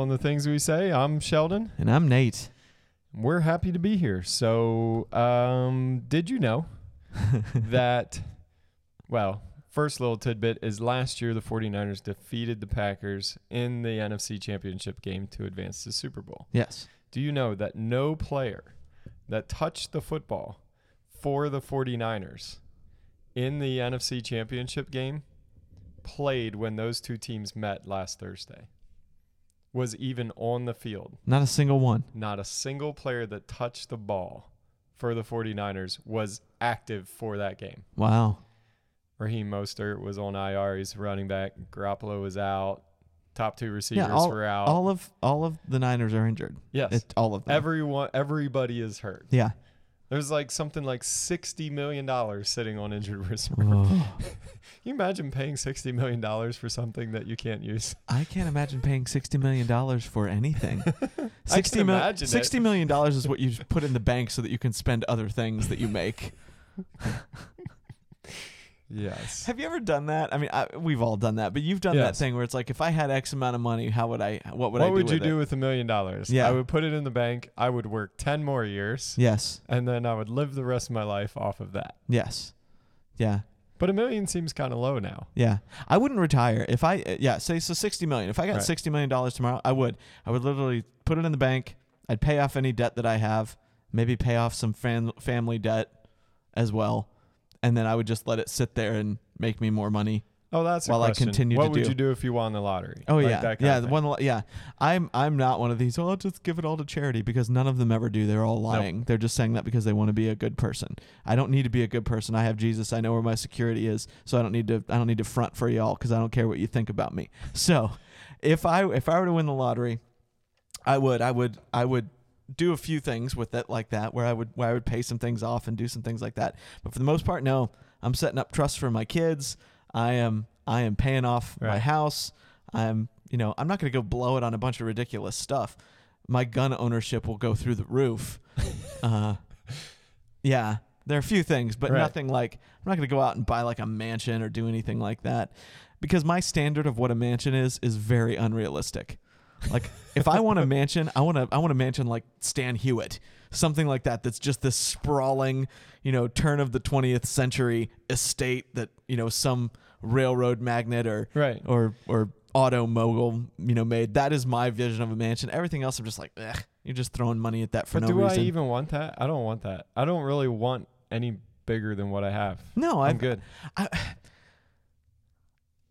On the things we say. I'm Sheldon. And I'm Nate. We're happy to be here. So, um, did you know that, well, first little tidbit is last year the 49ers defeated the Packers in the NFC Championship game to advance to Super Bowl. Yes. Do you know that no player that touched the football for the 49ers in the NFC Championship game played when those two teams met last Thursday? Was even on the field. Not a single one. Not a single player that touched the ball for the 49ers was active for that game. Wow. Raheem Mostert was on IR. He's running back. Garoppolo was out. Top two receivers yeah, all, were out. all of all of the Niners are injured. yes. It, all of them. Everyone, everybody is hurt. yeah. There's like something like sixty million dollars sitting on injured reserve. Oh. Can you imagine paying sixty million dollars for something that you can't use? I can't imagine paying sixty million dollars for anything. I Sixty can mil- imagine it. sixty million dollars is what you put in the bank so that you can spend other things that you make. Yes. Have you ever done that? I mean, I, we've all done that, but you've done that thing where it's like, if I had X amount of money, how would I? What would what I What would you do it? with a million dollars? Yeah. I would put it in the bank. I would work ten more years, Yes. and then I would live the rest of my life off of that. Yes. Yeah. But a million seems kind of low now. Yeah. I wouldn't retire if I. uh, Yeah. Say so. Sixty million. If I got Right. sixty million dollars tomorrow, I would. I would literally put it in the bank. I'd pay off any debt that I have. Maybe pay off some fam- family debt as well, and then I would just let it sit there and make me more money Oh, that's While I continue what to do. What would you do if you won the lottery? Oh Like yeah, that kind yeah. The one, yeah. I'm I'm not one of these. Oh, I'll just give it all to charity because none of them ever do. They're all lying. They're just saying that because they want to be a good person. I don't need to be a good person. I have Jesus. I know where my security is, so I don't need to. I don't need to front for y'all because I don't care what you think about me. So, if I if I were to win the lottery, I would I would I would do a few things with it like that where I would where I would pay some things off and do some things like that. But for the most part, no. I'm setting up trusts for my kids. I am I am paying off my house. I'm you know I'm not going to go blow it on a bunch of ridiculous stuff. My gun ownership will go through the roof. uh, yeah, there are a few things, but Right. nothing like I'm not going to go out and buy like a mansion or do anything like that because my standard of what a mansion is is very unrealistic. Like if I want a mansion, I want to I want a mansion like Stan Hywet, something like that. That's just this sprawling, you know, turn of the 20th century estate that you know some railroad magnate or Right. or or auto mogul you know made. That is my vision of a mansion. Everything else, I'm just like, Ugh, you're just throwing money at that for But no do reason. Do I even want that? I don't want that. I don't really want any bigger than what I have. no, I'm I've, good. I,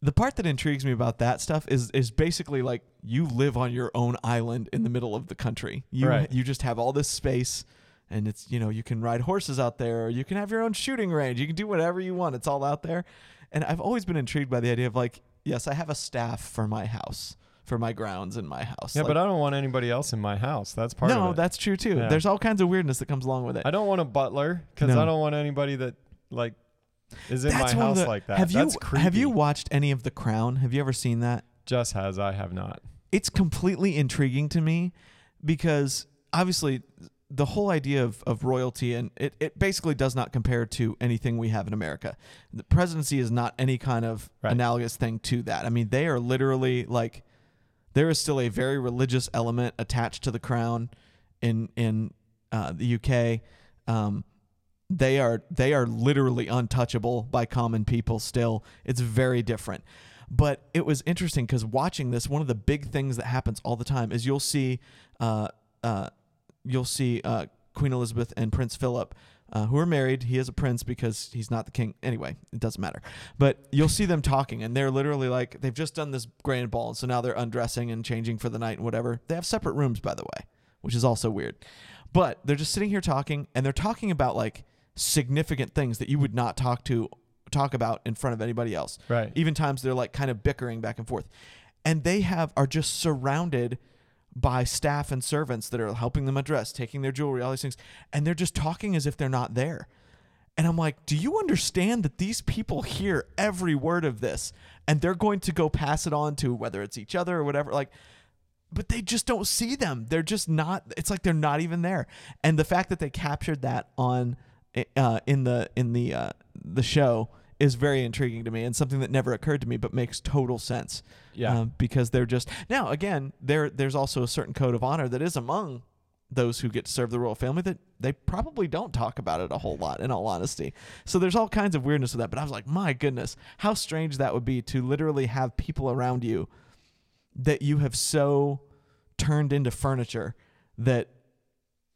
the part that intrigues me about that stuff is is basically like you live on your own island in the middle of the country. You Right. you just have all this space and it's you know you can ride horses out there or you can have your own shooting range. You can do whatever you want. It's all out there. And I've always been intrigued by the idea of like yes, I have a staff for my house, for my grounds in my house. Yeah, Like, but I don't want anybody else in my house. That's part no, of it. that's true too. Yeah. There's all kinds of weirdness that comes along with it. I don't want a butler because No. I don't want anybody that like is in That's my one of house the- like that. Have you creepy. have you watched any of The Crown? Have you ever seen that? Just has I have not. it's completely intriguing to me because obviously the whole idea of, of royalty and it, it basically does not compare to anything we have in America. The presidency is not any kind of Right. analogous thing to that. I mean, they are literally like there is still a very religious element attached to the crown in in uh, the UK. Um, they are they are literally untouchable by common people still. It's very different. But it was interesting because watching this, one of the big things that happens all the time is you'll see, uh, uh, you'll see uh, Queen Elizabeth and Prince Philip, uh, who are married. He is a prince because he's not the king. Anyway, it doesn't matter. But you'll see them talking, and they're literally like they've just done this grand ball, and so now they're undressing and changing for the night and whatever. They have separate rooms, by the way, which is also weird. But they're just sitting here talking, and they're talking about like significant things that you would not talk to talk about in front of anybody else. Right. Even times they're like kind of bickering back and forth. And they have are just surrounded by staff and servants that are helping them address, taking their jewelry, all these things, and they're just talking as if they're not there. And I'm like, do you understand that these people hear every word of this and they're going to go pass it on to whether it's each other or whatever? Like, but they just don't see them. They're just not. It's like they're not even there. And the fact that they captured that on uh, in the in the uh, the show is very intriguing to me and something that never occurred to me, but makes total sense. Yeah. Um, because they're just now again there. There's also a certain code of honor that is among those who get to serve the royal family that they probably don't talk about it a whole lot in all honesty so there's all kinds of weirdness with that but i was like my goodness how strange that would be to literally have people around you that you have so turned into furniture that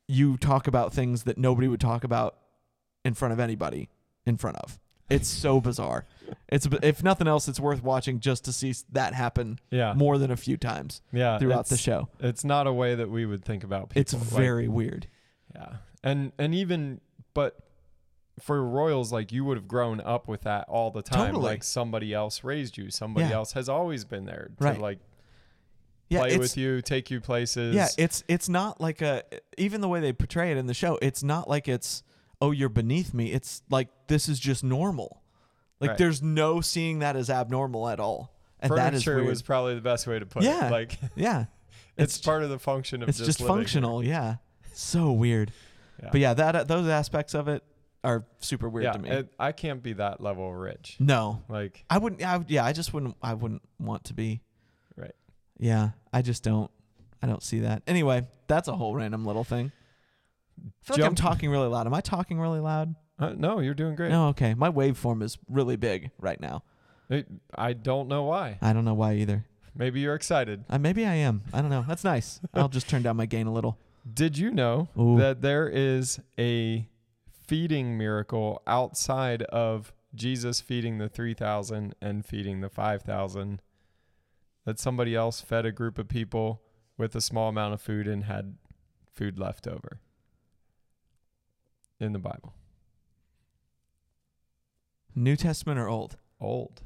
you talk about things that nobody would talk about in front of anybody in front of it's so bizarre it's if nothing else it's worth watching just to see that happen yeah. more than a few times yeah. throughout the show It's not a way that we would think about people. it's Like, very weird yeah. And and even but for royals like you would have grown up with that all the time Totally. like somebody else raised you somebody Yeah. else has always been there to Right. like yeah play with you take you places Yeah, it's it's not like a even the way they portray it in the show. It's not like it's oh you're beneath me. It's like this is just normal. Like Right. there's no seeing that as abnormal at all, and that is furniture weird. was probably the best way to put Yeah. it like yeah, it's, part of the function of it's just, just, living here. functional. Yeah, so weird. Yeah. But yeah, that uh, those aspects of it are super weird yeah to me. it- i can't be that level rich no, like I wouldn't. I, would- yeah, I just wouldn't. I wouldn't want to be. Right. Yeah, I just don't. I don't see that. Anyway, that's a whole random little thing. I feel like I'm talking really loud. Am I talking really loud? uh, no you're doing great No, okay. My waveform is really big right now. It- i don't know why I don't know why either. maybe you're excited Uh, maybe I am. I don't know. That's nice. I'll just turn down my gain a little. Did you know Ooh. that there is a feeding miracle outside of Jesus feeding the 3,000 and feeding the 5,000? That somebody else fed a group of people with a small amount of food and had food left over in the Bible. New Testament or Old? Old.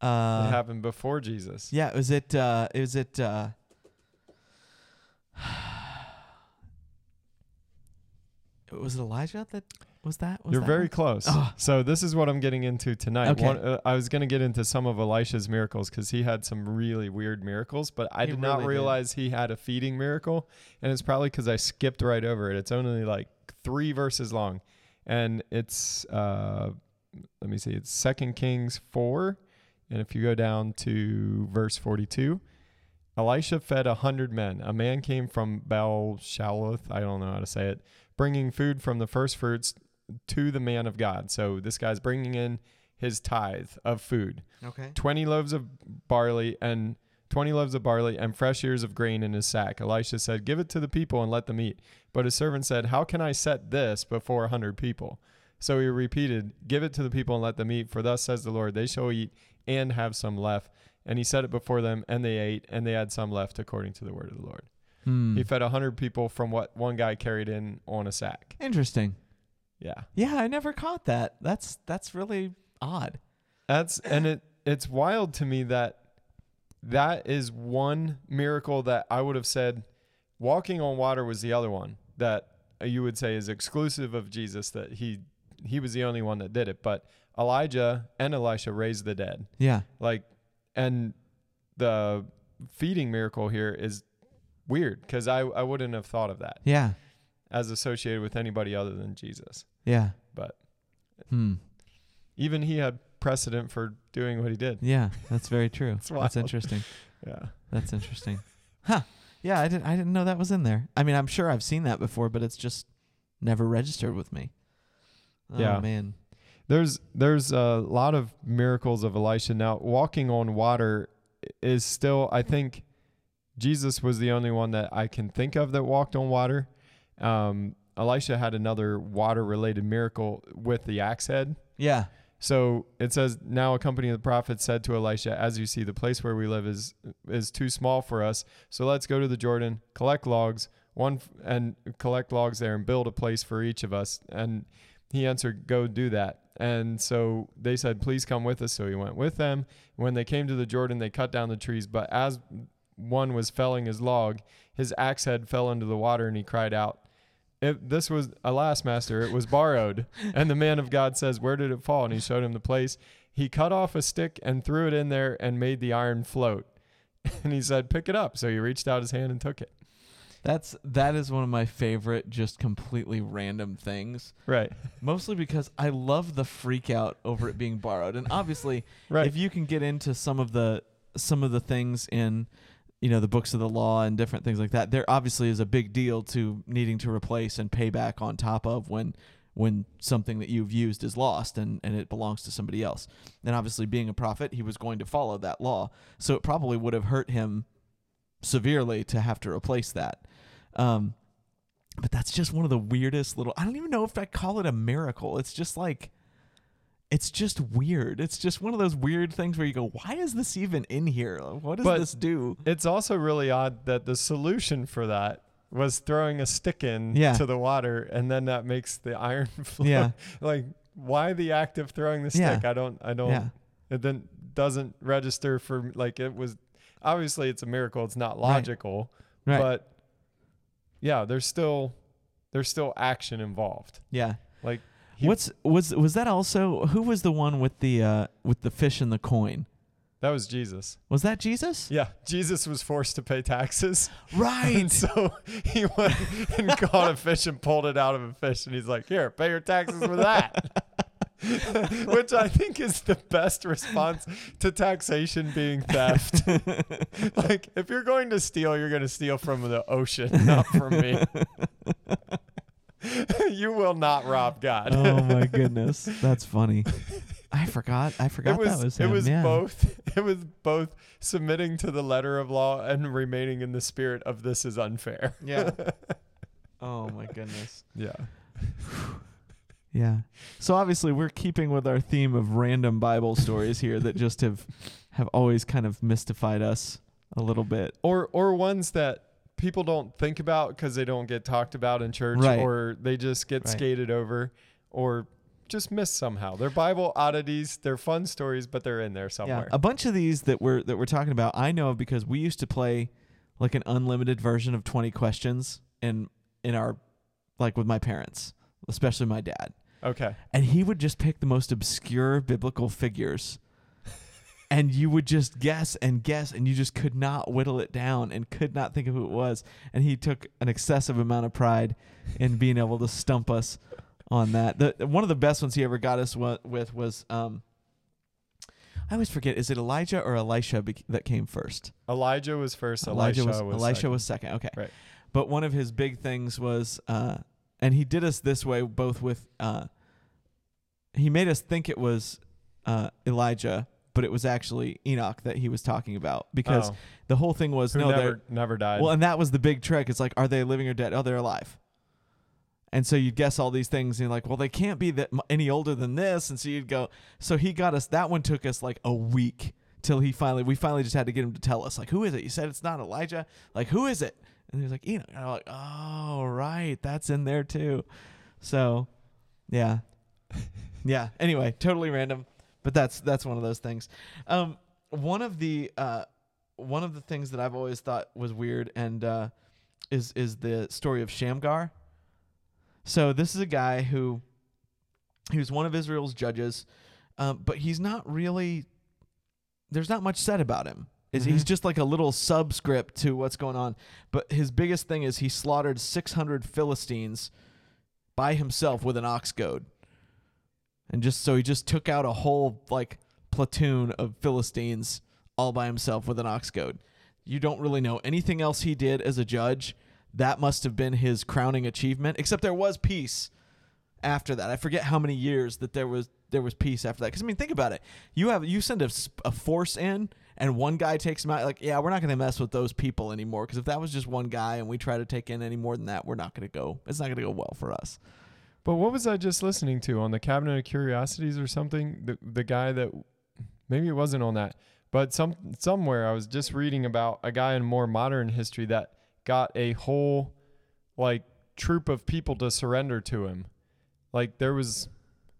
Uh, it happened before Jesus. yeah. Was it? Uh, is it? Uh, was it Elijah that was that? Was You're that very one? close. Oh. So this is what I'm getting into tonight. Okay. One, uh, I was going to get into some of Elisha's miracles because he had some really weird miracles, but I He did not really did. realize he had a feeding miracle, and it's probably because I skipped right over it. It's only like three verses long, and it's uh, let me see, it's Second Kings four, and if you go down to verse forty-two. Elisha fed a hundred men. A man came from Baal Shaloth, I don't know how to say it, bringing food from the first fruits to the man of God. So this guy's bringing in his tithe of food. Okay. 20 loaves of barley and 20 loaves of barley and fresh ears of grain in his sack. Elisha said, "Give it to the people and let them eat." But his servant said, "How can I set this before a 100 people?" So he repeated, "Give it to the people and let them eat, for thus says the Lord, they shall eat and have some left." And he set it before them, and they ate, and they had some left according to the word of the Lord. Hmm. He fed a 100 people from what one guy carried in on a sack. Interesting. Yeah. Yeah, I never caught that. That's that's really odd. That's and it it's wild to me that that is one miracle that I would have said walking on water was the other one that you would say is exclusive of Jesus that he he was the only one that did it but Elijah and Elisha raised the dead Yeah. like and the feeding miracle here is weird cuz I I wouldn't have thought of that Yeah. as associated with anybody other than Jesus Yeah. but Hmm. even he had precedent for doing what he did Yeah, that's very true. That's interesting. yeah That's interesting. huh. Yeah, I didn't I didn't know that was in there. I mean, I'm sure I've seen that before, but it's just never registered with me. Oh Yeah. man. There's there's a lot of miracles of Elisha. Now, walking on water is still I think Jesus was the only one that I can think of that walked on water. Um, Elisha had another water related miracle with the axe head. Yeah. So it says, Now a company of the prophets said to Elisha, As you see, the place where we live is is too small for us. So let's go to the Jordan, collect logs, one and collect logs there and build a place for each of us. And he answered, Go do that. And so they said, Please come with us. So he went with them. When they came to the Jordan, they cut down the trees. But as one was felling his log, his axe head fell into the water, and he cried out, if this was alas master. It was borrowed. And the man of god says where did it fall? And he showed him the place. He cut off a stick and threw it in there and made the iron float. And he said pick it up. So he reached out his hand and took it. That's that is one of my favorite, just completely random things. right. Mostly because I love the freak out over it being borrowed, and obviously, right. if you can get into some of the some of the things in you know the books of the law and different things like that there obviously is a big deal to needing to replace and pay back on top of when when something that you've used is lost and, and it belongs to somebody else. And obviously being a prophet he was going to follow that law. So it probably would have hurt him severely to have to replace that. Um, but that's just one of the weirdest little i don't even know if i call it a miracle. It's just like it's just weird. It's just one of those weird things where you go, why is this even in here? What does But- this do? it's also really odd that the solution for that was throwing a stick in Yeah. to the water and then that makes the iron float Yeah. like why the act of throwing the Yeah. stick i don't i don't Yeah. it then doesn't register for like it was obviously it's a miracle it's not logical Right. but yeah there's still there's still action involved yeah. like he- What's was was that also who was the one with the uh with the fish and the coin? that was jesus Was that Jesus? yeah jesus was forced to pay taxes Right. and so he went and caught a fish and pulled it out of a fish and he's like here pay your taxes with that which i think is the best response to taxation being theft like if you're going to steal you're going to steal from the ocean not from me you will not rob god oh my goodness. That's funny. I forgot. I forgot it was, that was it was yeah. both it was both submitting to the letter of law and remaining in the spirit of this is unfair Yeah. oh my goodness. yeah Yeah. So obviously we're keeping with our theme of random Bible stories here that just have have always kind of mystified us a little bit. or or ones that people don't think about because they don't get talked about in church Right. or they just get Right. skated over or just missed somehow they're bible oddities they're fun stories but they're in there somewhere Yeah, a bunch of these that we're that we're talking about, I know of because we used to play like an unlimited version of 20 questions in in our like with my parents, especially my dad. okay And he would just pick the most obscure biblical figures. And you would just guess and guess and you just could not whittle it down and could not think of who it was. And he took an excessive amount of pride in being able to stump us on that. The one of the best ones he ever got us wa- with was um I always forget is it Elijah or Elisha bec- that came first? elijah was first Elijah elisha was, was, Elisha second. was second. Okay. Right. But one of his big things was uh and he did us this way both with uh he made us think it was uh Elijah, but it was actually Enoch that he was talking about because Oh, the whole thing was who no they're never never died well, and that was the big trick. It's like, are they living or dead? Oh, they're alive. And so you'd guess all these things, and you're like, well, they can't be that m- any older than this. And so you'd go. So he got us. That one took us like a week till he finally. We finally just had to get him to tell us, like, who is it? You said it's not Elijah. Like, who is it? And he was like, Enoch. And I'm like, oh, right, that's in there too. So, yeah, yeah. Anyway, totally random, but that's that's one of those things. Um, one of the uh, one of the things that I've always thought was weird and uh, is is the story of Shamgar. So this is a guy who he was one of Israel's judges, um, but he's not really. There's not much said about him. Is He's Mhm. just like a little subscript to what's going on. But his biggest thing is he slaughtered 600 Philistines by himself with an ox goad. And just so he just took out a whole like platoon of Philistines all by himself with an ox goad. You don't really know anything else he did as a judge. That must have been his crowning achievement. Except there was peace after that. I forget how many years that there was there was peace after that. Because I mean, think about it. You have you send a force in, and one guy takes him out. Like, yeah, we're not going to mess with those people anymore. Because if that was just one guy, and we try to take in any more than that, we're not going to go. It's not going to go well for us. But what was I just listening to on the Cabinet of Curiosities or something? The the guy that maybe it wasn't on that, but some somewhere I was just reading about a guy in more modern history that got a whole like troop of people to surrender to him. Like there was,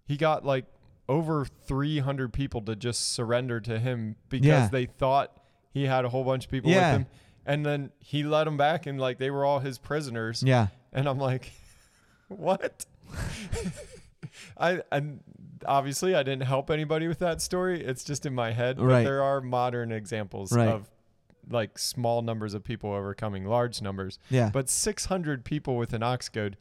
he got like over 300 people to just surrender to him because Yeah. they thought he had a whole bunch of people Yeah. with him, and then he let them back, and like they were all his prisoners. Yeah. And I'm like, what? I and obviously I didn't help anybody with that story. It's just in my head. But Right. there are modern examples Right. of like small numbers of people overcoming large numbers. Yeah. But 600 people with an ox goad.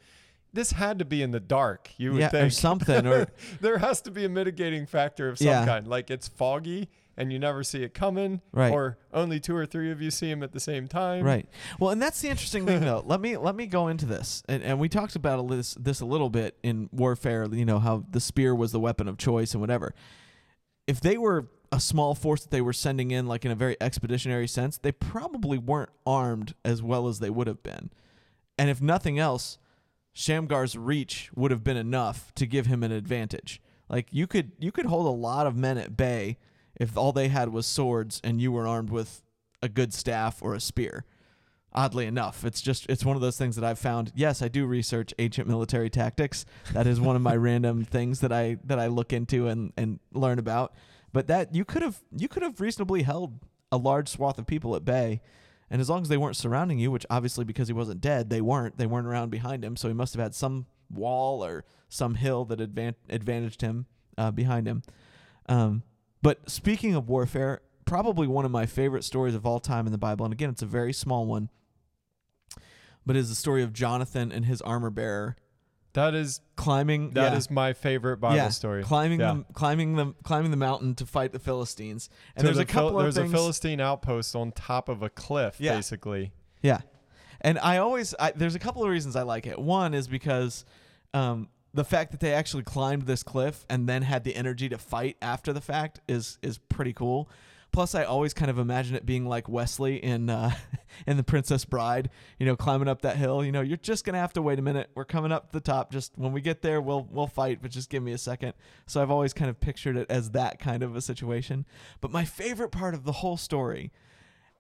this had to be in the dark. You would yeah, think or something, or there has to be a mitigating factor of some Yeah. kind. Like it's foggy and you never see it coming, Right. or only two or three of you see him at the same time. Right. Well, and that's the interesting thing, though. Let me let me go into this, and, and we talked about this this a little bit in warfare. You know how the spear was the weapon of choice and whatever. If they were a small force that they were sending in, like in a very expeditionary sense, they probably weren't armed as well as they would have been. And if nothing else, Shamgar's reach would have been enough to give him an advantage. Like you could you could hold a lot of men at bay if all they had was swords and you were armed with a good staff or a spear. Oddly enough, it's just it's one of those things that I've found. Yes, I do research ancient military tactics. That is one of my random things that I that I look into and and learn about. But that you could have you could have reasonably held a large swath of people at bay. And as long as they weren't surrounding you, which obviously because he wasn't dead, they weren't. They weren't around behind him, so he must have had some wall or some hill that advan- advantaged him uh, behind him. Um, but speaking of warfare, probably one of my favorite stories of all time in the Bible, and again, it's a very small one, but is the story of Jonathan and his armor bearer That is climbing. that is yeah, my favorite Bible yeah, story. climbing Yeah. the climbing the climbing the mountain to fight the Philistines. And So there's the a couple Phil- there's things. a Philistine outpost on top of a cliff, basically. Yeah. And I always I, there's a couple of reasons I like it. One is because um, the fact that they actually climbed this cliff and then had the energy to fight after the fact is is pretty cool. Plus, I always kind of imagine it being like Wesley in uh, in The Princess Bride. You know, climbing up that hill. You know, you're just gonna have to wait a minute. We're coming up to the top. Just when we get there, we'll we'll fight. But just give me a second. So I've always kind of pictured it as that kind of a situation. But my favorite part of the whole story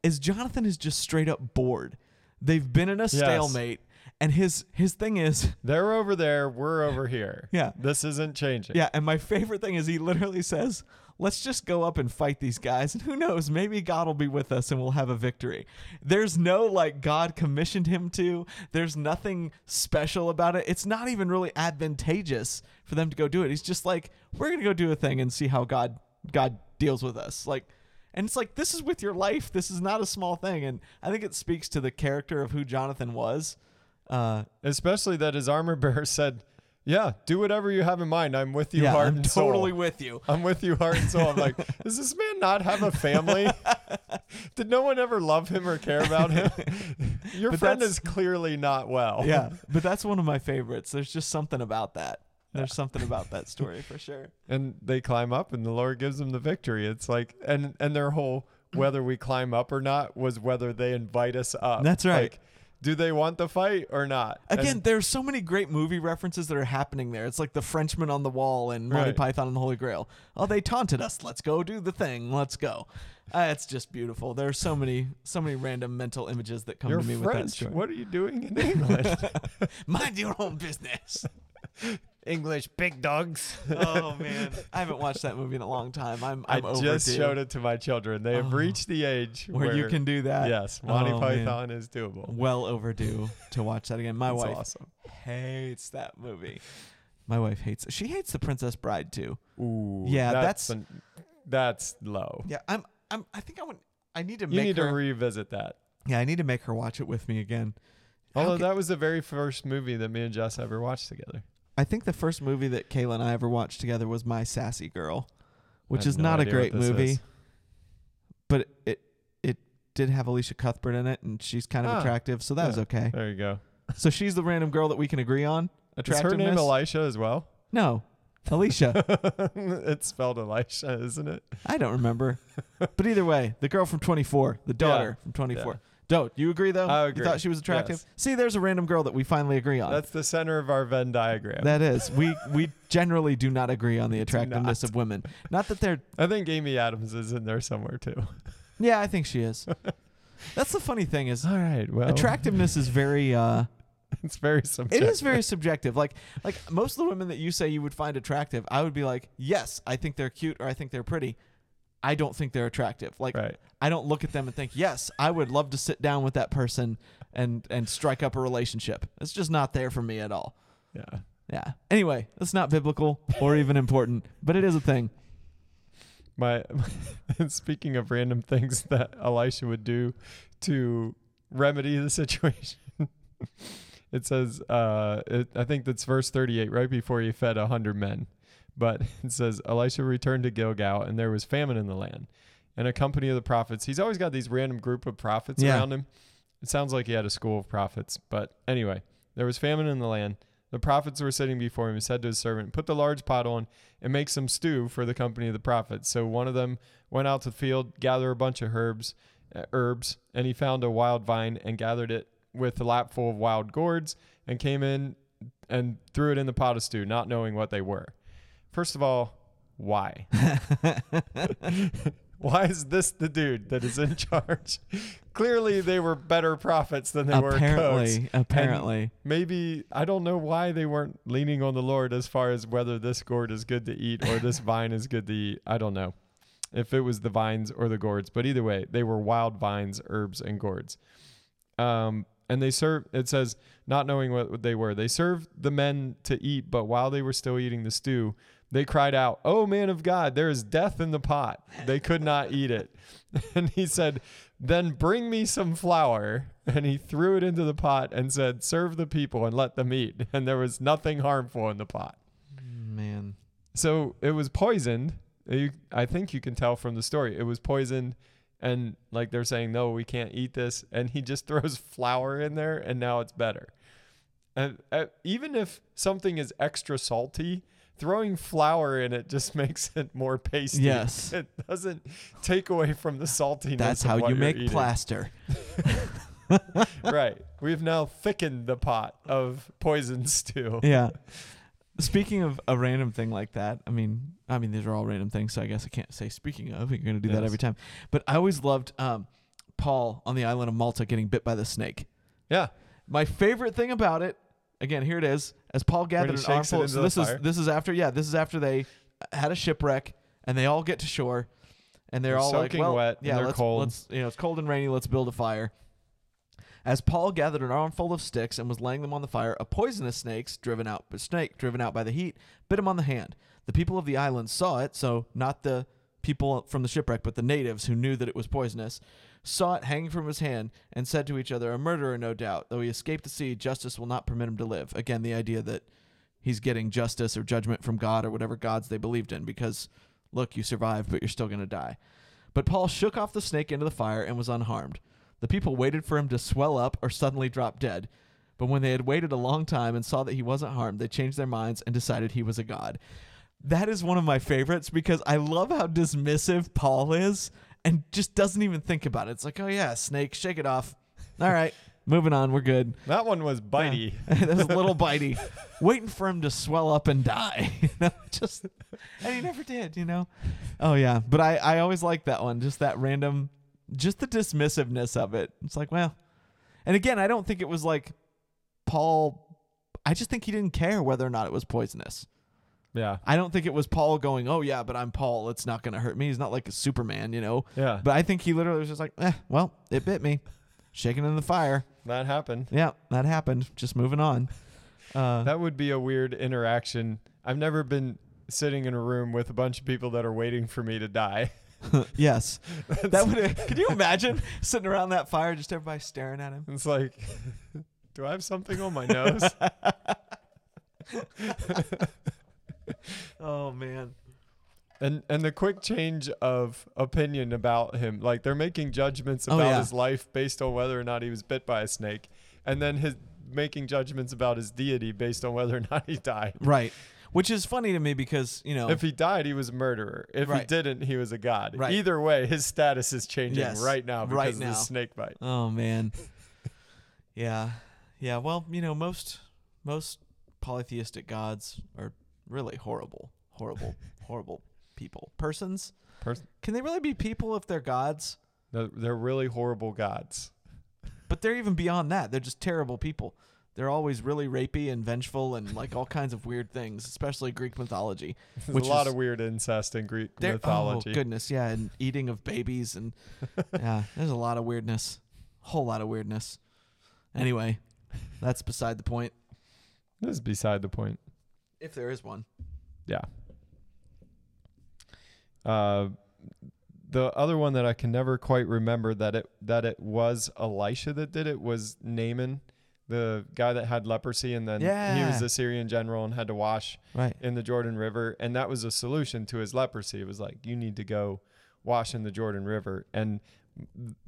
is Jonathan is just straight up bored. They've been in a stalemate, and his his thing is They're over there, we're over here. Yeah. This isn't changing. yeah. And my favorite thing is he literally says, "Let's just go up and fight these guys, and who knows, maybe God will be with us and we'll have a victory." There's no like God commissioned him to. There's nothing special about it. It's not even really advantageous for them to go do it. He's just like, "We're gonna go do a thing and see how God God deals with us." Like. And it's like this is with your life. This is not a small thing, and I think it speaks to the character of who Jonathan was. Uh, Especially that his armor bearer said, Yeah, do whatever you have in mind. I'm with you, yeah, heart I'm and soul. totally with you. I'm with you, heart and soul. I'm like, does this man not have a family? Did no one ever love him or care about him? Your But friend is clearly not well. yeah, but that's one of my favorites. There's just something about that. There's something about that story for sure. and they climb up and the lord gives them the victory it's like and and their whole whether we climb up or not was whether they invite us up That's right. like do they want the fight or not Again, And there's so many great movie references that are happening there. It's like the Frenchman on the wall and Monty Right. Python and the Holy Grail. Oh, they taunted us. Let's go do the thing. Let's go. Uh, it's just beautiful. There are so many, so many random mental images that come you're to me with that french story. what are you doing in england Mind your own business. english big dogs oh man, I haven't watched that movie in a long time. I'm, i I'm overdue. just showed it to my children they have Oh. reached the age where, where, you can do that. yes oh, monty Oh, man. python is doable Well overdue to watch that again. My wife awesome hates that movie. My wife hates. She hates The Princess Bride too. Ooh, Yeah, that's that's- an- that's low Yeah, I'm. I'm. I think I would. I need to you make need her. to revisit that yeah, I need to make her watch it with me again. Although ca- that was the very first movie that me and Jess ever watched together. I think the first movie that Kayla and I ever watched together was My Sassy Girl, which is no not a great movie, is. but it it did have Alicia Cuthbert in it, and she's kind of Ah, attractive, so that was okay. There you go. So she's the random girl that we can agree on. Is her name Elisha as well? no, Alicia. it's spelled Elisha, isn't it? I don't remember, but either way, the girl from 24, the daughter from 24. Yeah. Don't you agree though? I You thought she was attractive. Yes. See, there's a random girl that we finally agree on. That's the center of our Venn diagram. That is, we we generally do not agree on the attractiveness of women. Not that they're. I think Amy Adams is in there somewhere too. Yeah, I think she is. That's the funny thing is All right. Well, attractiveness is very uh it's very subjective. is very subjective. Like like most of the women that you say you would find attractive, I would be like, yes, I think they're cute or I think they're pretty. I don't think they're attractive. Like right. I don't look at them and think, yes, I would love to sit down with that person and and strike up a relationship. It's just not there for me at all. Yeah. Yeah. Anyway, that's not biblical or even important, but it is a thing. My speaking of random things that Elisha would do to remedy the situation. it says uh it, I think that's verse 38 right before he fed a 100 men. But it says Elisha returned to Gilgal and there was famine in the land. And a company of the prophets. He's always got these random group of prophets Yeah. around him. It sounds like he had a school of prophets, but anyway, there was famine in the land. The prophets were sitting before him. He said to his servant, Put the large pot on and make some stew for the company of the prophets. So one of them went out to the field, gather a bunch of herbs, uh, herbs, and he found a wild vine and gathered it with a lap full of wild gourds and came in and threw it in the pot of stew, not knowing what they were. First of all, why? why is this the dude that is in charge? Clearly, they were better prophets than they were cooks. apparently, apparently. Maybe I don't know why they weren't leaning on the Lord as far as whether this gourd is good to eat or this vine is good to eat. I don't know if it was the vines or the gourds, but either way, they were wild vines, herbs, and gourds. Um, and they serve. It says, not knowing what they were, they served the men to eat. But while they were still eating the stew, they cried out, "Oh man of God, there is death in the pot." They could not eat it. And he said, "Then bring me some flour." And he threw it into the pot and said, "Serve the people and let them eat." And there was nothing harmful in the pot. Man. So it was poisoned. I think you can tell from the story. It was poisoned, and like they're saying, no, we can't eat this. And he just throws flour in there, and now it's better. And uh, even if something is extra salty, throwing flour in it just makes it more pasty. Yes. it doesn't take away from the saltiness. That's how you make eating. plaster. right. We've now thickened the pot of poison stew. Yeah. Speaking of a random thing like that, I mean, I mean these are all random things, so I guess I can't say speaking of. You're going to do that every time. But I always loved um, Paul on the island of Malta getting bit by the snake. Yeah. My favorite thing about it, again, here it is. As Paul gathered an armful, so this is fire? this is after yeah, this is after they had a shipwreck and they all get to shore and they're, They're all like, well, wet yeah, they're let's, cold. let's you know it's cold and rainy. Let's build a fire. As Paul gathered an armful of sticks and was laying them on the fire, a poisonous snake, driven out snake driven out by the heat, bit him on the hand. The people of the island saw it, so not the people from the shipwreck, but the natives who knew that it was poisonous, saw it hanging from his hand and said to each other, "A murderer, no doubt. Though he escaped the sea, justice will not permit him to live." Again, the idea that he's getting justice or judgment from God or whatever gods they believed in, because look, you survived, but you're still going to die. But Paul shook off the snake into the fire and was unharmed. The people waited for him to swell up or suddenly drop dead. But when they had waited a long time and saw that he wasn't harmed, they changed their minds and decided he was a god. That is one of my favorites because I love how dismissive Paul is and just doesn't even think about it. It's like, oh yeah, snake, shake it off. All right, moving on, we're good. That one was bitey. that was a little bitey, waiting for him to swell up and die. You know, just and he never did. You know. Oh yeah, but I I always like that one. Just that random, just the dismissiveness of it. It's like well, and again, I don't think it was like Paul. I just think he didn't care whether or not it was poisonous. Yeah. I don't think it was Paul going, "Oh yeah, but I'm Paul. It's not going to hurt me." He's not like a Superman, you know. Yeah. But I think he literally was just like, "Eh, well, it bit me." Shaking in the fire. that happened. Yeah, that happened. Just moving on. Uh, That would be a weird interaction. I've never been sitting in a room with a bunch of people that are waiting for me to die. yes, that would. Could you imagine sitting around that fire, just everybody staring at him? It's like, do I have something on my nose? Oh man. and and the quick change of opinion about him, like they're making judgments Oh, about yeah. his life based on whether or not he was bit by a snake, and then his making judgments about his deity based on whether or not he died. Right. Which is funny to me because you know. If he died, he was a murderer. If he didn't, he was a god. Right. Either way, his status is changing Yes, right now because right of now. the snake bite. oh man. yeah, yeah. Well, you know, most most polytheistic gods are really horrible, horrible, horrible people. Persons. Pers- Can they really be people if they're gods? They're, they're really horrible gods. But they're even beyond that. They're just terrible people. they're always really rapey and vengeful and like all kinds of weird things, especially Greek mythology. There's Which a lot is- of weird incest in Greek There- oh, mythology. Oh goodness, yeah, and eating of babies and yeah, there's a lot of weirdness, whole lot of weirdness. Anyway, that's beside the point. This is beside the point. If there is one. Yeah. Uh, the other one that I can never quite remember that it that it was Elisha that did it was Naaman, the guy that had leprosy, and then he was the Syrian general and had to wash Right. in the Jordan River, and that was a solution to his leprosy. It was like you need to go wash in the Jordan River, and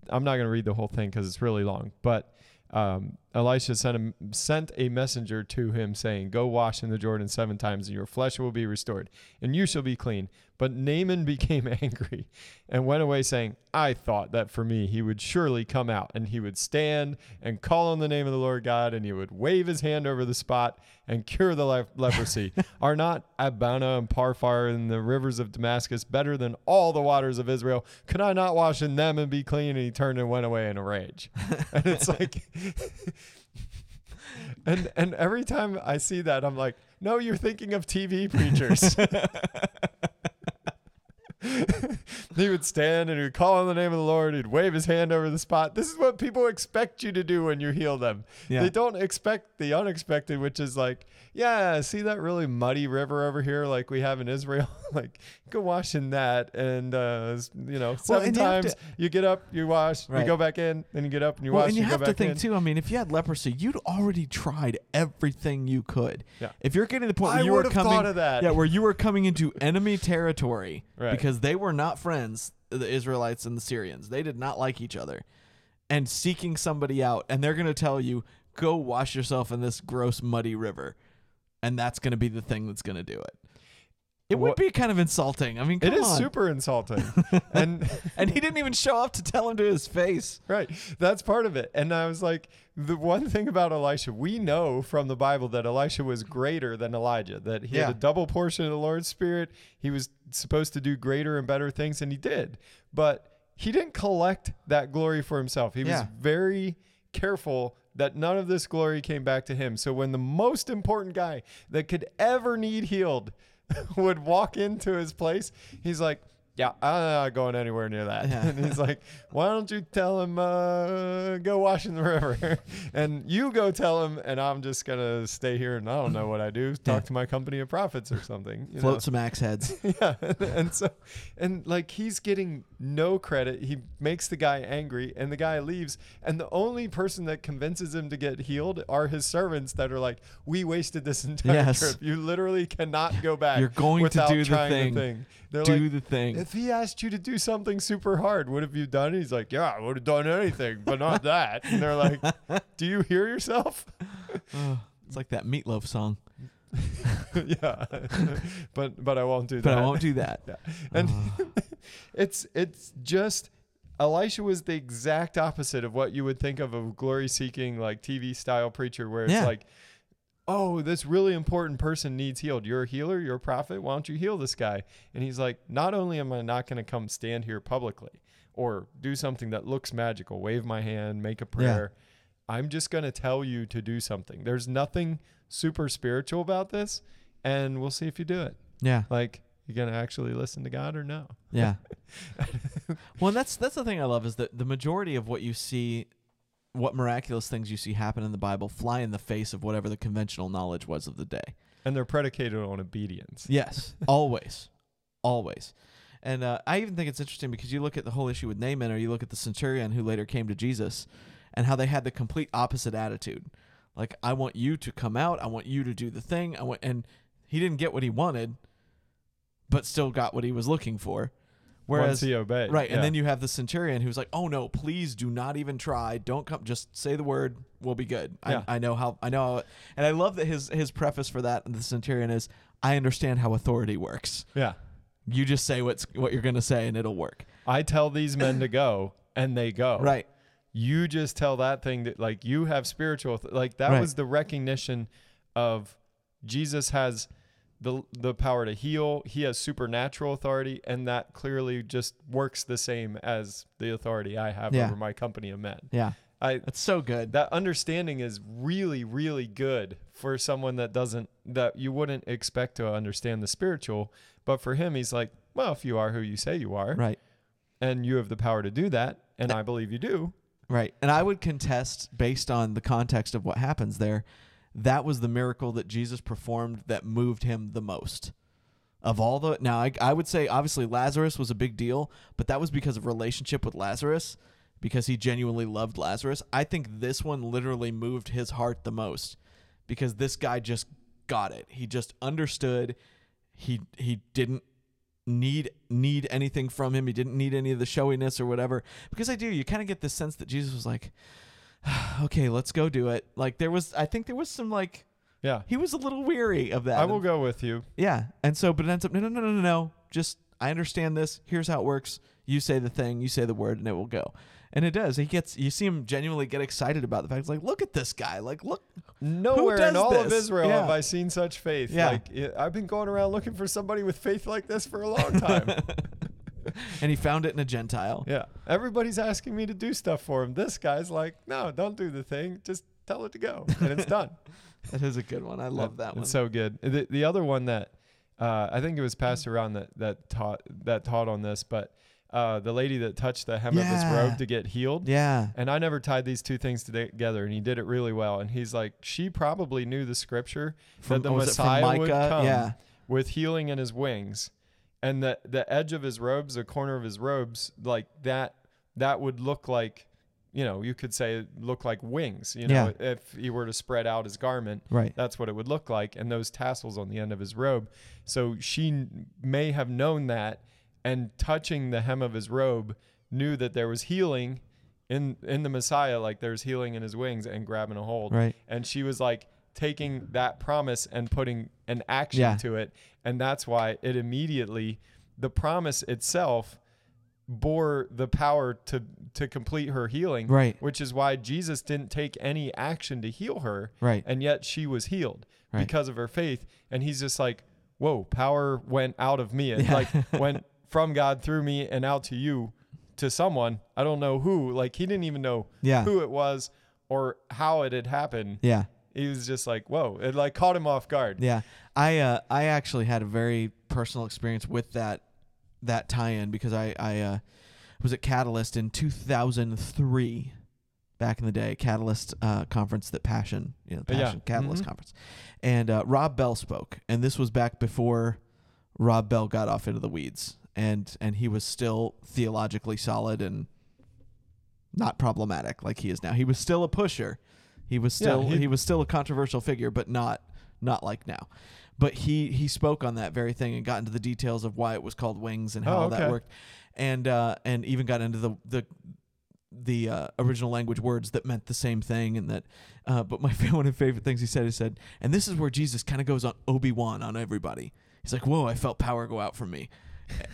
I'm not going to read the whole thing because it's really long, but um, Elisha sent sent a messenger to him saying, "Go wash in the Jordan seven times, and your flesh will be restored, and you shall be clean." But Naaman became angry and went away, saying, "I thought that for me he would surely come out, and he would stand and call on the name of the Lord God, and he would wave his hand over the spot and cure the le- leprosy. Are not Abana and Pharpar and the rivers of Damascus better than all the waters of Israel? Could I not wash in them and be clean?" And he turned and went away in a rage. and it's like. And and every time I see that, I'm like, no, you're thinking of TV preachers. he would stand and he would call on the name of the Lord. He'd wave his hand over the spot. This is what people expect you to do when you heal them. Yeah. They don't expect the unexpected, which is like, yeah, see that really muddy river over here, like we have in Israel. like, go wash in that, and uh, you know, seven and you to- you get up, you wash, you go back in, then you get up and you well, wash, and you, you, have to think in. too. I mean, if you had leprosy, you'd already tried everything you could. Yeah. If you're getting to the point I where you were coming, thought of that. yeah, where you were coming into enemy territory Right. because they were not friends, the Israelites and the Syrians. They did not like each other, and seeking somebody out, and they're going to tell you, "Go wash yourself in this gross, muddy river," and that's going to be the thing that's going to do it. It would be kind of insulting. I mean, It is on. super insulting. and and he didn't even show up to tell him to his face. right, that's part of it. And I was like, the one thing about Elisha, we know from the Bible that Elisha was greater than Elijah, that he Yeah. had a double portion of the Lord's Spirit. He was supposed to do greater and better things, and he did. But he didn't collect that glory for himself. He was very careful that none of this glory came back to him. So when the most important guy that could ever need healed would walk into his place, he's like, yeah, I'm not going anywhere near that. Yeah. And he's like, why don't you tell him, uh, go wash in the river? and you go tell him, and I'm just going to stay here and I don't know what I do. Talk Yeah. to my company of prophets or something. you know? Float some axe heads. yeah and so and like he's getting no credit he makes the guy angry and the guy leaves and the only person that convinces him to get healed are his servants that are like we wasted this entire Yes. trip you literally cannot go back You're going to do the thing. the thing they're do like the thing. If he asked you to do something super hard what have you done? He's like yeah i would have done anything but not that. And they're like do you hear yourself? Ugh, it's like that Meat Loaf song, yeah. But but i won't do but that. I won't do that. Yeah. And it's it's just Elisha was the exact opposite of what you would think of a glory seeking like TV style preacher where it's Yeah. like oh this really important person needs healed. You're a healer you're a prophet why don't you heal this guy? And he's like not only am I not going to come stand here publicly or do something that looks magical wave my hand make a prayer I'm just going to tell you to do something. There's nothing super spiritual about this and we'll see if you do it. Yeah, like you going to actually listen to God or no? Yeah. well, that's that's the thing I love is that the majority of what you see, what miraculous things you see happen in the Bible, fly in the face of whatever the conventional knowledge was of the day. and they're predicated on obedience. Yes, always, always. And uh, I even think it's interesting because you look at the whole issue with Naaman, or you look at the centurion who later came to Jesus, and how they had the complete opposite attitude. Like, I want you to come out. I want you to do the thing. I want, and he didn't get what he wanted, but still got what he was looking for. Once Whereas, he obeyed, right, yeah. and then you have the centurion who's like, "Oh no, please do not even try. Don't come. Just say the word. We'll be good. Yeah. I, I know how. I know." How, and I love that his his preface for that and the centurion is, "I understand how authority works. yeah, You just say what's what you're gonna say, and it'll work." I tell these men to go, and they go. Right. You just tell that thing that like you have spiritual, like that Right. was the recognition of Jesus has the the power to heal. He has supernatural authority, and that clearly just works the same as the authority I have Yeah. over my company of men. Yeah. I That's so good. that understanding is really really good for someone that doesn't that you wouldn't expect to understand the spiritual but for him he's like well if you are who you say you are right. and you have the power to do that and i believe you do Right. And I would contest, based on the context of what happens there, that was the miracle that Jesus performed that moved him the most. Of all the. Now, I, I would say, obviously, Lazarus was a big deal, but that was because of relationship with Lazarus, because he genuinely loved Lazarus. I think this one literally moved his heart the most because this guy just got it. He just understood. He he didn't need need anything from him. He didn't need any of the showiness or whatever. Because I do, you kind of get this sense that Jesus was like, "Okay, let's go do it." Like there was, I think there was some like yeah he was a little weary of that. i will go with you Yeah, and so but it ends up no no no no no no. Just I understand this. Here's how it works. You say the thing, you say the word, and it will go. And it does. He gets. You see him genuinely get excited about the fact. It's like, look at this guy. Like, look. nowhere in all of israel Yeah. have i seen such faith Yeah. like i've been going around looking for somebody with faith like this for a long time and he found it in a Gentile. yeah everybody's asking me to do stuff for him this guy's like no don't do the thing just tell it to go and it's done That is a good one. I love that one. It's so good. The, the other one that uh, I think it was passed around that that taught that taught on this, but uh, the lady that touched the hem of his robe to get healed. yeah. And I never tied these two things together, and he did it really well. And he's like, she probably knew the scripture From, that the was it from Messiah would come Yeah. with healing in his wings, and the the edge of his robes, the corner of his robes, like that, that would look like, you know, you could say look like wings. You know, if he were to spread out his garment, Right. that's what it would look like, and those tassels on the end of his robe. So she n- may have known that, and touching the hem of his robe, knew that there was healing in in the Messiah, like there's healing in his wings, and grabbing a hold. Right. And she was like taking that promise and putting an action Yeah. to it, and that's why it immediately, the promise itself, bore the power to to complete her healing. Right. Which is why Jesus didn't take any action to heal her Right. and yet she was healed Right. because of her faith. And he's just like, whoa, power went out of me. It Yeah. like went from God through me and out to you to someone. I don't know who. Like he didn't even know Yeah. who it was or how it had happened. Yeah. He was just like, whoa. It like caught him off guard. Yeah. I uh I actually had a very personal experience with that that tie-in because I I uh was at Catalyst in 2003 back in the day Catalyst uh conference that Passion, you know, yeah. Passion Catalyst Mhm. conference. And uh Rob Bell spoke and this was back before Rob Bell got off into the weeds and and he was still theologically solid and not problematic like he is now. He was still a pusher. He was Yeah, still he- he was still a controversial figure but not not like now. But he he spoke on that very thing and got into the details of why it was called wings and how Oh, all that worked, and uh, and even got into the the the uh, original language words that meant the same thing and that. Uh, but my one of my favorite things he said he said, and this is where Jesus kind of goes on Obi Wan on everybody. He's like, "Whoa, I felt power go out from me."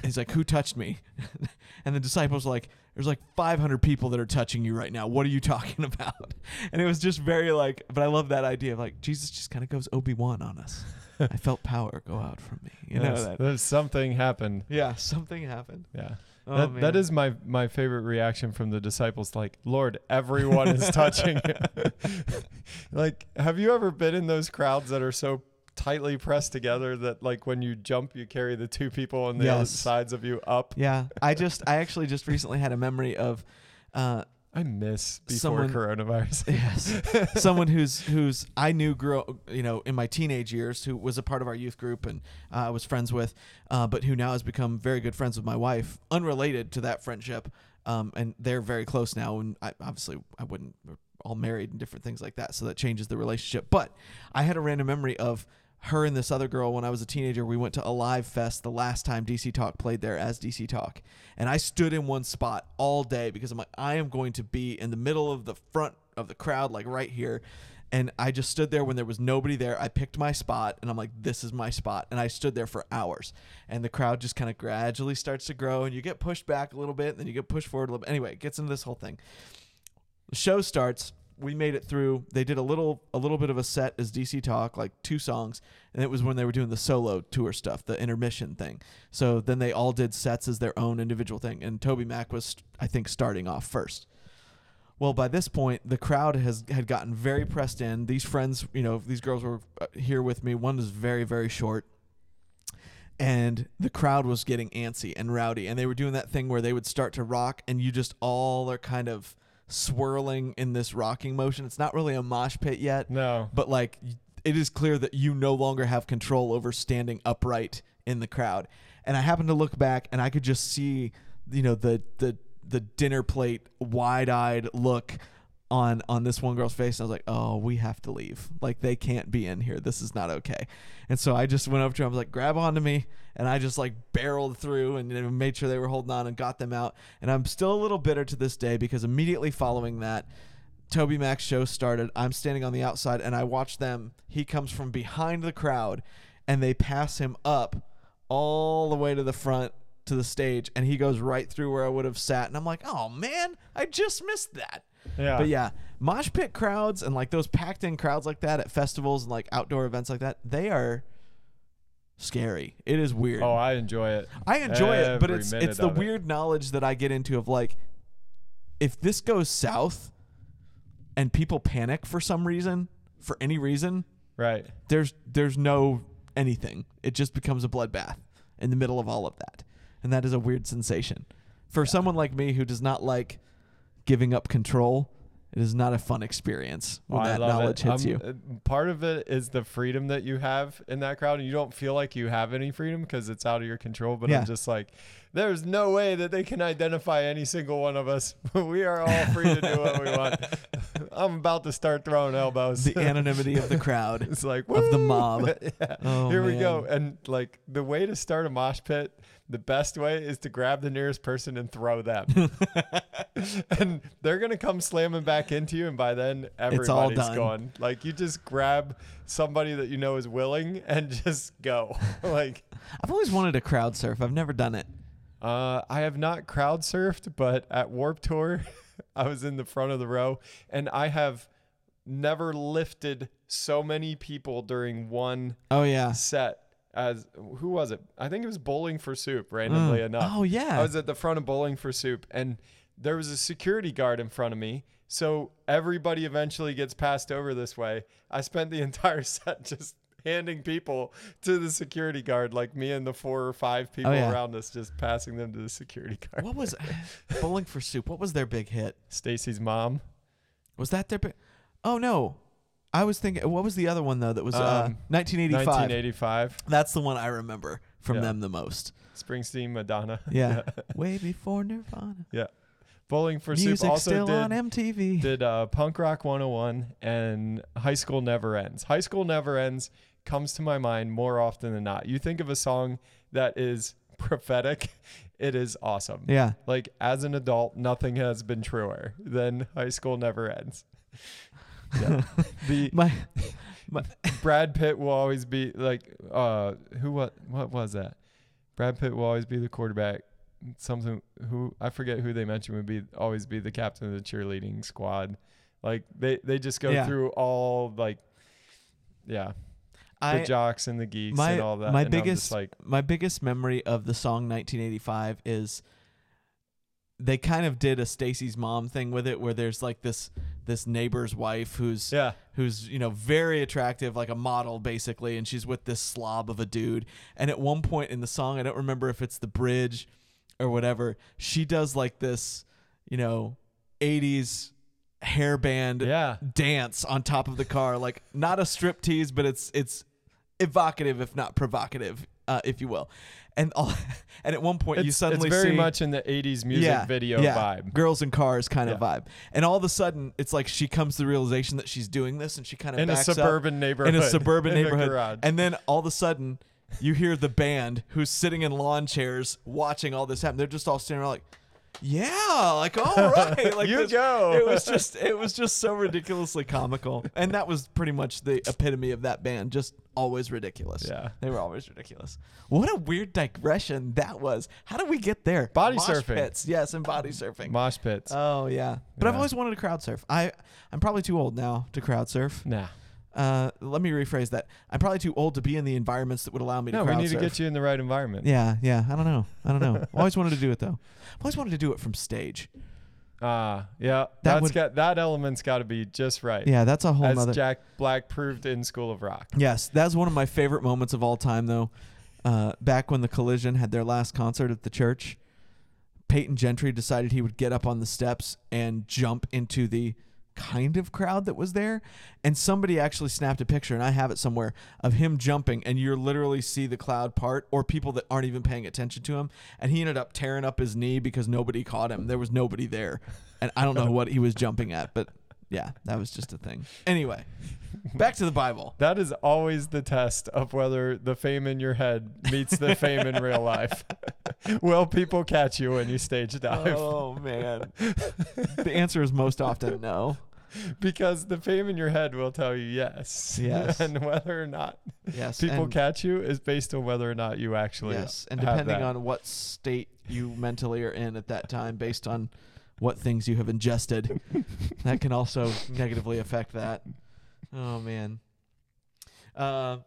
He's like, "Who touched me?" and the disciples like, "There's like 500 people that are touching you right now. What are you talking about?" And it was just very like, but I love that idea of like Jesus just kind of goes Obi Wan on us. I felt power go out from me. You know that? something happened. Yeah, something happened. Yeah. Oh, that, man. that is my my favorite reaction from the disciples like lord everyone is touching you like have you ever been in those crowds that are so tightly pressed together that like when you jump you carry the two people on the other sides of you up. Yeah, I just I actually just recently had a memory of uh i miss before Someone- coronavirus. Yes. Someone who's who's I knew grew you know in my teenage years who was a part of our youth group and uh, I was friends with uh, but who now has become very good friends with my wife unrelated to that friendship um and they're very close now and I obviously I wouldn't we're all married and different things like that so that changes the relationship but I had a random memory of her and this other girl when I was a teenager. We went to Alive Fest the last time DC Talk played there as DC Talk. And I stood in one spot all day because I'm like, I am going to be in the middle of the front of the crowd, like right here. And I just stood there when there was nobody there. I picked my spot and I'm like, this is my spot. And I stood there for hours. And the crowd just kind of gradually starts to grow and you get pushed back a little bit, and then you get pushed forward a little bit. Anyway, it gets into this whole thing. The show starts. We made it through. They did a little a little bit of a set as DC Talk, like two songs, and it was when they were doing the solo tour stuff, the intermission thing. So then they all did sets as their own individual thing, and Toby Mac was, I think, starting off first. Well, by this point, the crowd has had gotten very pressed in. These friends, you know, these girls were uh, here with me. One is very, very short, and the crowd was getting antsy and rowdy, and they were doing that thing where they would start to rock, and you just all are kind of swirling in this rocking motion. It's not really a mosh pit yet, No. but like it is clear that you no longer have control over standing upright in the crowd. And I happened to look back and I could just see, you know, the the the dinner plate wide-eyed look on on this one girl's face. And I was like, "Oh, we have to leave. Like they can't be in here. This is not okay." And so I just went up to him. I was like, "Grab onto me." And I just like barreled through and made sure they were holding on and got them out. And I'm still a little bitter to this day because immediately following that, Toby Mac's show started. I'm standing on the outside and I watch them. He comes from behind the crowd and they pass him up all the way to the front to the stage and he goes right through where I would have sat. And I'm like, oh man, I just missed that. Yeah. But yeah, mosh pit crowds and like those packed in crowds like that at festivals and like outdoor events like that, they are scary. It is weird. Oh, I enjoy it. I enjoy it, but it's it's the of it. weird knowledge that I get into of like if this goes south and people panic for some reason, for any reason, Right. there's there's no anything. It just becomes a bloodbath in the middle of all of that. And that is a weird sensation. For someone like me who does not like giving up control, it is not a fun experience when Oh, that knowledge it. hits Um, you. uh, Part of it is the freedom that you have in that crowd, and you don't feel like you have any freedom because it's out of your control. But Yeah. I'm just like, there's no way that they can identify any single one of us. we are all free to do what we want. I'm about to start throwing elbows. The anonymity of the crowd. it's like of the "Woo!" mob. yeah. Oh, Here we go. And like the way to start a mosh pit, the best way is to grab the nearest person and throw them. and they're gonna come slamming back into you, and by then done. gone. Like you just grab somebody that you know is willing and just go. like I've always wanted to crowd surf. I've never done it. uh, I have not crowd surfed, but at Warp Tour, I was in the front of the row, and I have never lifted so many people during one Oh yeah. set as who was it? I think it was Bowling for Soup. Randomly Mm. enough, Oh yeah. I was at the front of Bowling for Soup, and there was a security guard in front of me. So everybody eventually gets passed over this way. I spent the entire set just handing people to the security guard, like me and the four or five people Oh, yeah. around us, just passing them to the security guard. what was Bowling for Soup? What was their big hit? Stacy's mom. Was that their big? Oh no, I was thinking. What was the other one though? That was uh, Um, 1985. 1985. That's the one I remember from Yeah. them the most. Springsteen, Madonna. Yeah, way before Nirvana. Yeah. Bowling for Music Soup also still did on MTV. did uh, Punk Rock 101 and High School Never Ends. High School Never Ends comes to my mind more often than not. You think of a song that is prophetic, it is awesome. yeah, Like as an adult, nothing has been truer than High School Never Ends. Yeah. the my my Brad Pitt will always be like uh who what what was that? Brad Pitt will always be the quarterback. Something who I forget who they mentioned would be always be the captain of the cheerleading squad. Like they they just go Yeah. through all like yeah, the I jocks and the geeks my- and all that. my and biggest- like my biggest memory of the song 1985 is they kind of did a Stacy's mom thing with it where there's like this this neighbor's wife who's yeah, who's you know very attractive like a model basically and she's with this slob of a dude. And at one point in the song i don't remember if it's the bridge or whatever she does like this you know 80s hairband yeah. dance on top of the car. Like not a strip tease but it's it's evocative if not provocative uh, if you will and all, and at one point It's, you suddenly it's very see, much in the 80s music video yeah, vibe. Girls in cars kind of Yeah. vibe. And all of a sudden, it's like she comes to the realization that she's doing this and she kind of In a suburban neighborhood. in a suburban in neighborhood. garage. And then all of a sudden, you hear the band who's sitting in lawn chairs watching all this happen. They're just all standing around like, yeah, like all right, like You this- go. It was just, it was just so ridiculously comical, and that was pretty much the epitome of that band. Just always ridiculous. Yeah. they were always ridiculous. What a weird digression that was. How did we get there? Body Mosh surfing. pits, yes, and body surfing. Mosh pits. Oh yeah, but I've always wanted to crowd surf. I I'm probably too old now to crowd surf. nah. Uh, let me rephrase that. I'm probably too old to be in the environments that would allow me to No, we crowd need surf. to get you in the right environment. Yeah, yeah. I don't know. I don't know. always wanted to do it though. I've always wanted to do it from stage. Ah, yeah. That That's would- got that element's got to be just right. Yeah, that's a whole As nother. Jack Black proved in School of Rock. Yes, that's one of my favorite moments of all time, though. Uh, back when the Collision had their last concert at the church, Peyton Gentry decided he would get up on the steps and jump into the kind of crowd that was there. And somebody actually snapped a picture, and I have it somewhere, of him jumping, and you literally see the cloud part or people that aren't even paying attention to him. And he ended up tearing up his knee because nobody caught him. There was nobody there. And I don't know what he was jumping at, but yeah, that was just a thing. Anyway, back to the Bible. That is always the test of whether the fame in your head meets the fame in real life. Will people catch you when you stage dive? Oh man. the answer is most often no. Because the fame in your head will tell you yes. Yes. and whether or not Yes. people and, catch you is based on whether or not you actually Yes, and depending on what state you mentally are in at that time based on what things you have ingested, that can also negatively affect that. Oh man. Uh,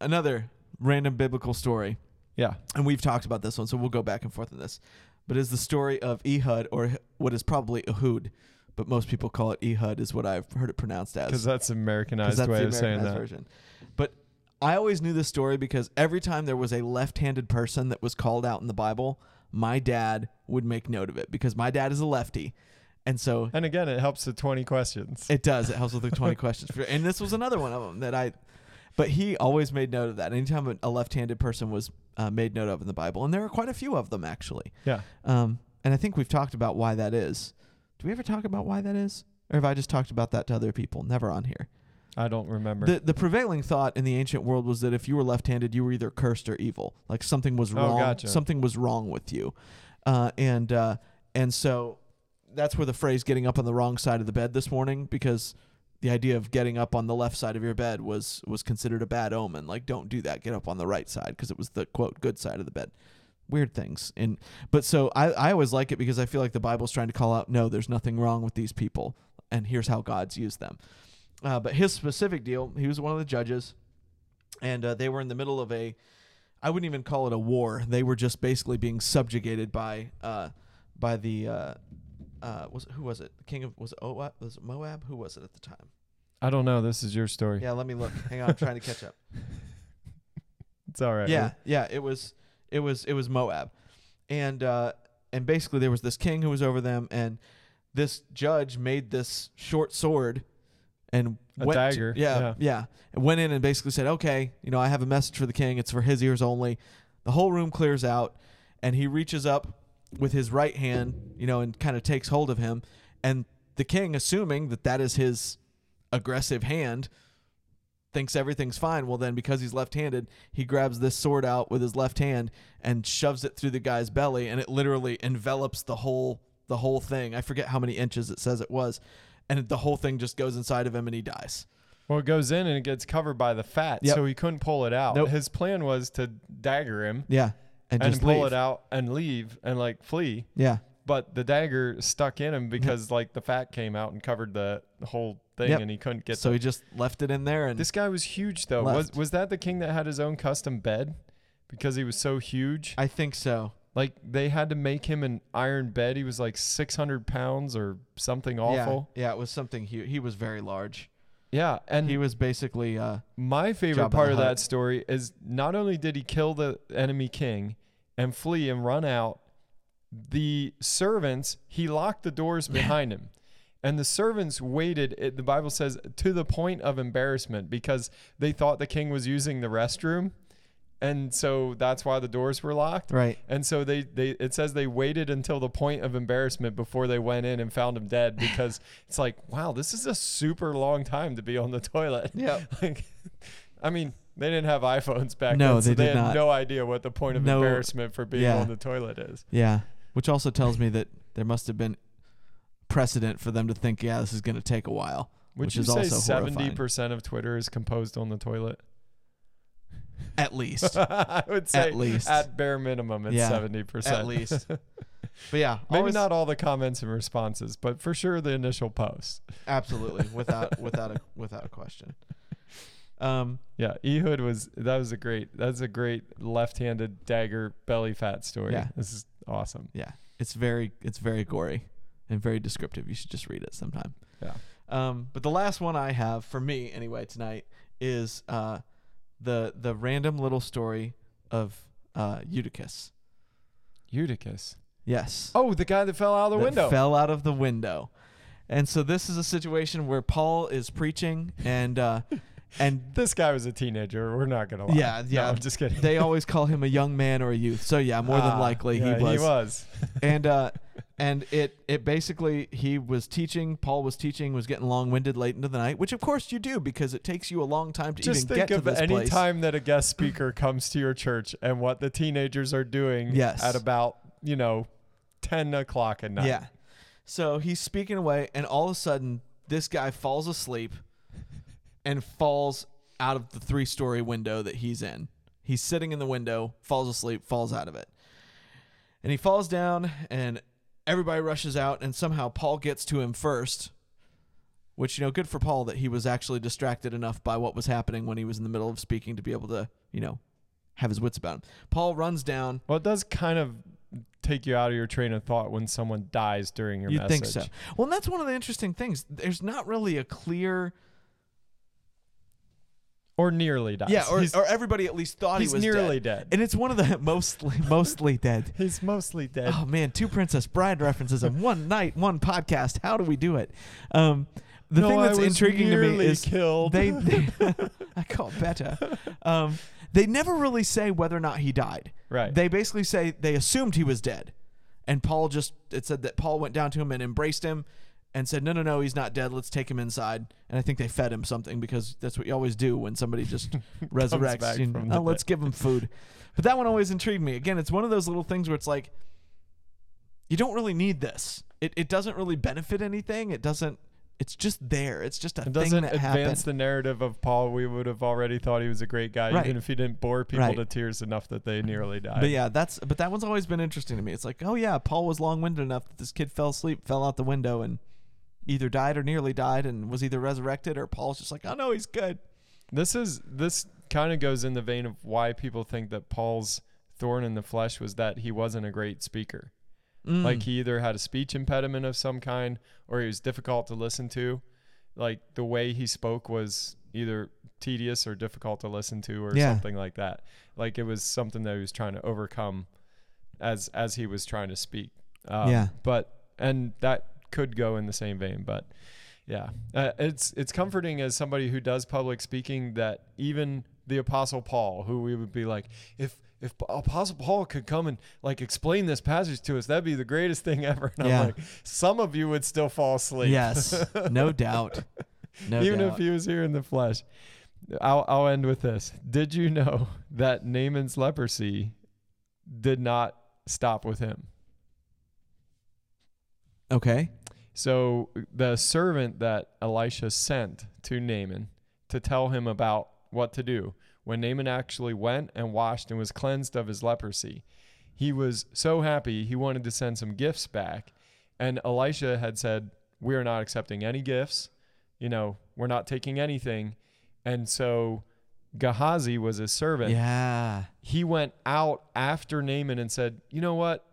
another random biblical story. Yeah. and we've talked about this one, so we'll go back and forth on this. But is the story of Ehud, or what is probably Ehud, but most people call it Ehud, is what I've heard it pronounced as. Because that's Americanized that's way the of saying that. version. But I always knew this story because every time there was a left-handed person that was called out in the Bible, my dad would make note of it because my dad is a lefty, and so And again, it helps with 20 questions. it does. It helps with the 20 questions. And this was another one of them that I, but he always made note of that. Anytime a- a left-handed person was uh, made note of in the Bible, and there are quite a few of them actually. yeah. Um, and I think we've talked about why that is. Do we ever talk about why that is, or have I just talked about that to other people? Never on here. I don't remember. The the prevailing thought in the ancient world was that if you were left-handed, you were either cursed or evil. Like something was wrong. Oh, wrong. gotcha. Something was wrong with you, uh, and uh, and so that's where the phrase "getting up on the wrong side of the bed" this morning, because the idea of getting up on the left side of your bed was was considered a bad omen. Like, don't do that. Get up on the right side because it was the quote good side of the bed. Weird things, and but so I I always like it because I feel like the Bible's trying to call out no, there's nothing wrong with these people, and here's how God's used them. Uh, but his specific deal, he was one of the judges, and uh, they were in the middle of a, I wouldn't even call it a war. They were just basically being subjugated by, uh, by the, uh, uh, was it, who was it? The king of was it Moab? Was it Moab? Who was it at the time? I don't know. This is your story. Yeah, let me look. Hang on, I'm trying to catch up. It's all right. Yeah, yeah, it was, it was, it was Moab, and uh, and basically there was this king who was over them, and this judge made this short sword, and A went to- dagger, yeah, yeah. yeah, and went in and basically said, okay, you know, I have a message for the king. It's for his ears only. The whole room clears out, and he reaches up with his right hand, you know, and kind of takes hold of him, and the king, assuming that that is his aggressive hand, thinks everything's fine. Well, then because he's left-handed, he grabs this sword out with his left hand and shoves it through the guy's belly, and it literally envelops the whole the whole thing. I forget how many inches it says it was, and the whole thing just goes inside of him, and he dies. Well, it goes in and it gets covered by the fat, Yep. so he couldn't pull it out. Nope. His plan was to dagger him Yeah, and, and, just pull leave. it out and leave and like flee. Yeah, But the dagger stuck in him because like the fat came out and covered the whole thing, Yep. and he couldn't get. so the, he just left it in there, and this guy was huge though. Was Left. was that the king that had his own custom bed? Because he was so huge, I think so. like they had to make him an iron bed. He was like six hundred pounds or something awful. Yeah, yeah, it was something huge. He was very large. Yeah, and He was basically uh, My favorite part of that story is not only did he kill the enemy king and flee and run out, the servants, he locked the doors behind him. And the servants waited, it, the Bible says, to the point of embarrassment because they thought the king was using the restroom. And so that's why the doors were locked. right. And so they, they it says they waited until the point of embarrassment before they went in and found him dead because it's like, wow, this is a super long time to be on the toilet. Yeah. like, I mean, they didn't have iPhones back No, then, so they they, had not. no idea what the point of No- embarrassment for being yeah. on the toilet is. Yeah, which also tells me that there must have been precedent for them to think, yeah, this is going to take a while. Would Which you is say also seventy percent of Twitter is composed on the toilet? At least. I would say At least. at bare minimum, it's Yeah, seventy percent. At least. But yeah, Maybe always- not all the comments and responses, but for sure the initial post. Absolutely, without without a without a question. Um, Yeah, Ehud was that was a great that's a great left-handed dagger belly fat story. Yeah. This is awesome. yeah, it's very it's very gory. And very descriptive. You should just read it sometime. Yeah. Um, but the last one I have for me anyway tonight is uh, the the random little story of uh, Eutychus. Eutychus. Yes. Oh, the guy that fell out of the that window. fell out of the window. And so this is a situation where Paul is preaching and uh, and this guy was a teenager. We're not gonna lie. Yeah, No, yeah. I'm just kidding. they always call him a young man or a youth. So yeah, more than Ah, likely yeah, he was. He was. and uh and it it basically he was teaching paul was teaching was getting long-winded late into the night which of course you do because it takes you a long time to Just even think get to of this any place time that a guest speaker comes to your church and what the teenagers are doing Yes. at about, you know, 10 o'clock at night. yeah so he's speaking away and all of a sudden this guy falls asleep and falls out of the three-story window that he's in he's sitting in the window falls asleep falls out of it and he falls down and everybody rushes out and somehow paul gets to him first which you know good for paul that he was actually distracted enough by what was happening when he was in the middle of speaking to be able to you know have his wits about him paul runs down Well, it does kind of take you out of your train of thought when someone dies during your You'd message. think so. Well, and that's one of the interesting things. There's not really a clear. Or nearly dies. Yeah, or, he's, or everybody at least thought he was nearly dead. dead. And it's one of the mostly mostly dead. He's mostly dead. Oh man, two Princess Bride references in one night, one podcast. How do we do it? Um, the no, thing that's intriguing to me is killed. they, they I call better. Um, they never really say whether or not he died. right. They basically say they assumed he was dead, and Paul just it said that Paul went down to him and embraced him, and said, "No, no, no, he's not dead. Let's take him inside." And I think they fed him something because that's what you always do when somebody just resurrects. You know, oh, let's give him food. But that one always intrigued me. Again, it's one of those little things where it's like, you don't really need this. It it doesn't really benefit anything. It doesn't. It's just there. It's just a it thing doesn't advance happened. the narrative of Paul. We would have already thought he was a great guy, Right. even if he didn't bore people Right. to tears enough that they nearly died. But yeah, that's but that one's always been interesting to me. It's like, oh yeah, Paul was long-winded enough that this kid fell asleep, fell out the window, and either died or nearly died, and was either resurrected or Paul's just like, oh no, he's good. This is this kind of goes in the vein of why people think that Paul's thorn in the flesh was that he wasn't a great speaker. Mm. Like he either had a speech impediment of some kind or he was difficult to listen to. Like the way he spoke was either tedious or difficult to listen to or Yeah. something like that. Like it was something that he was trying to overcome as as he was trying to speak. Um, Yeah. But and that could go in the same vein, but yeah, uh, it's it's comforting as somebody who does public speaking that even the Apostle Paul, who we would be like, if if Apostle Paul could come and like explain this passage to us, that'd be the greatest thing ever. And Yeah. I'm like, some of you would still fall asleep. yes, no doubt, no even doubt. if he was here in the flesh. I'll I'll end with this. Did you know that Naaman's leprosy did not stop with him? Okay, So the servant that Elisha sent to Naaman to tell him about what to do, when Naaman actually went and washed and was cleansed of his leprosy, he was so happy he wanted to send some gifts back. And Elisha had said, We are not accepting any gifts. You know, we're not taking anything. And so Gehazi was his servant yeah, he went out after Naaman and said, "You know what?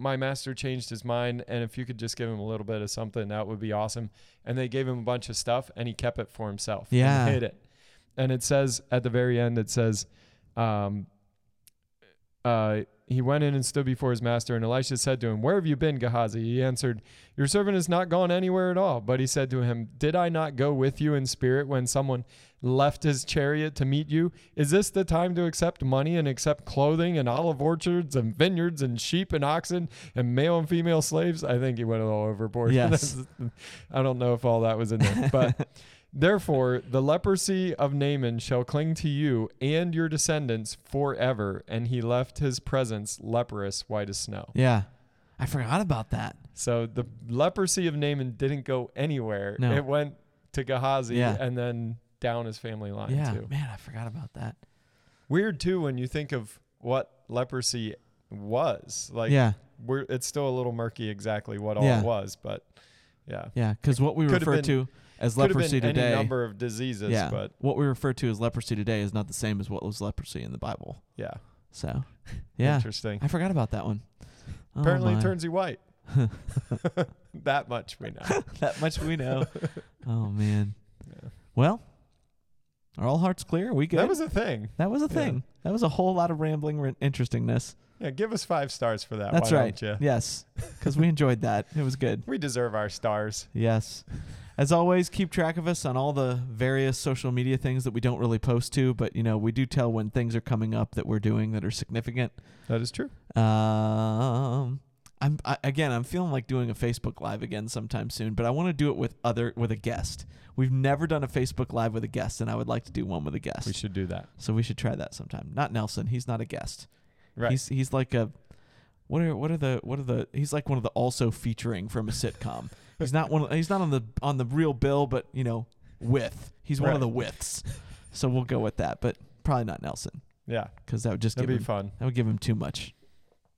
My master changed his mind, and if you could just give him a little bit of something, that would be awesome." And they gave him a bunch of stuff, and he kept it for himself. Yeah. hid it. And it says at the very end, it says, um, uh, he went in and stood before his master, and Elisha said to him, Where have you been, Gehazi? He answered, Your servant has not gone anywhere at all. But he said to him, Did I not go with you in spirit when someone left his chariot to meet you? Is this the time to accept money and accept clothing and olive orchards and vineyards and sheep and oxen and male and female slaves? I think he went a little overboard. Yes. I don't know if all that was in there. But Therefore, the leprosy of Naaman shall cling to you and your descendants forever. And he left his presence leprous, white as snow. yeah. I forgot about that. So the leprosy of Naaman didn't go anywhere. No. It went to Gehazi Yeah. and then down his family line yeah, too. man, I forgot about that. Weird too when you think of what leprosy was. Like yeah, we're it's still a little murky exactly what all Yeah. it was, but yeah. yeah, because what we refer to as Could have leprosy today. any number of diseases, yeah, but what we refer to as leprosy today is not the same as what was leprosy in the Bible. yeah. So, yeah, Interesting. I forgot about that one. Oh, Apparently my. it turns you white. that much we know. that much we know. Oh man. Yeah. Well, are all hearts clear? Are we good? That was a thing. That was a yeah. thing. That was a whole lot of rambling re- interestingness. Yeah, give us five stars for that. That's why right. Don't you? Yes, because we enjoyed that. It was good. We deserve our stars. Yes. As always, keep track of us on all the various social media things that we don't really post to, but you know we do tell when things are coming up that we're doing that are significant. That is true. Um, I'm I, again. I'm feeling like doing a Facebook Live again sometime soon, but I want to do it with other with a guest. We've never done a Facebook Live with a guest, and I would like to do one with a guest. We should do that. so we should try that sometime. Not Nelson. He's not a guest. Right. He's he's like a what are what are the what are the he's like one of the also featuring from a sitcom. He's not one of, he's not on the on the real bill, but you know, with. He's one of the withs. So we'll go with that, but probably not Nelson yeah. cuz that would just That'd give be him, fun. that would give him too much.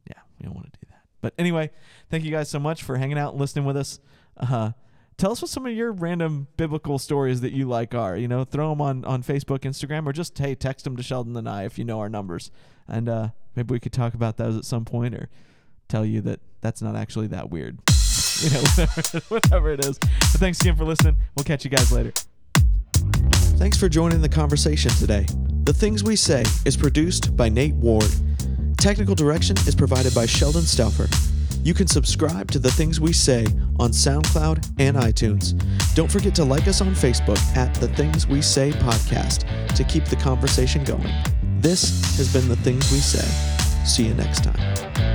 Yeah, we don't want to do that. But anyway, thank you guys so much for hanging out and listening with us. Uh Tell us what some of your random biblical stories that you like are. You know, throw them on, on Facebook, Instagram, or just, hey, text them to Sheldon and I if you know our numbers. And uh, maybe we could talk about those at some point or tell you that that's not actually that weird. you know, whatever, it is. But thanks again for listening. We'll catch you guys later. Thanks for joining the conversation today. The Things We Say is produced by Nate Ward. Technical direction is provided by Sheldon Stauffer. You can subscribe to The Things We Say on SoundCloud and iTunes. Don't forget to like us on Facebook at The Things We Say Podcast to keep the conversation going. This has been The Things We Say. See you next time.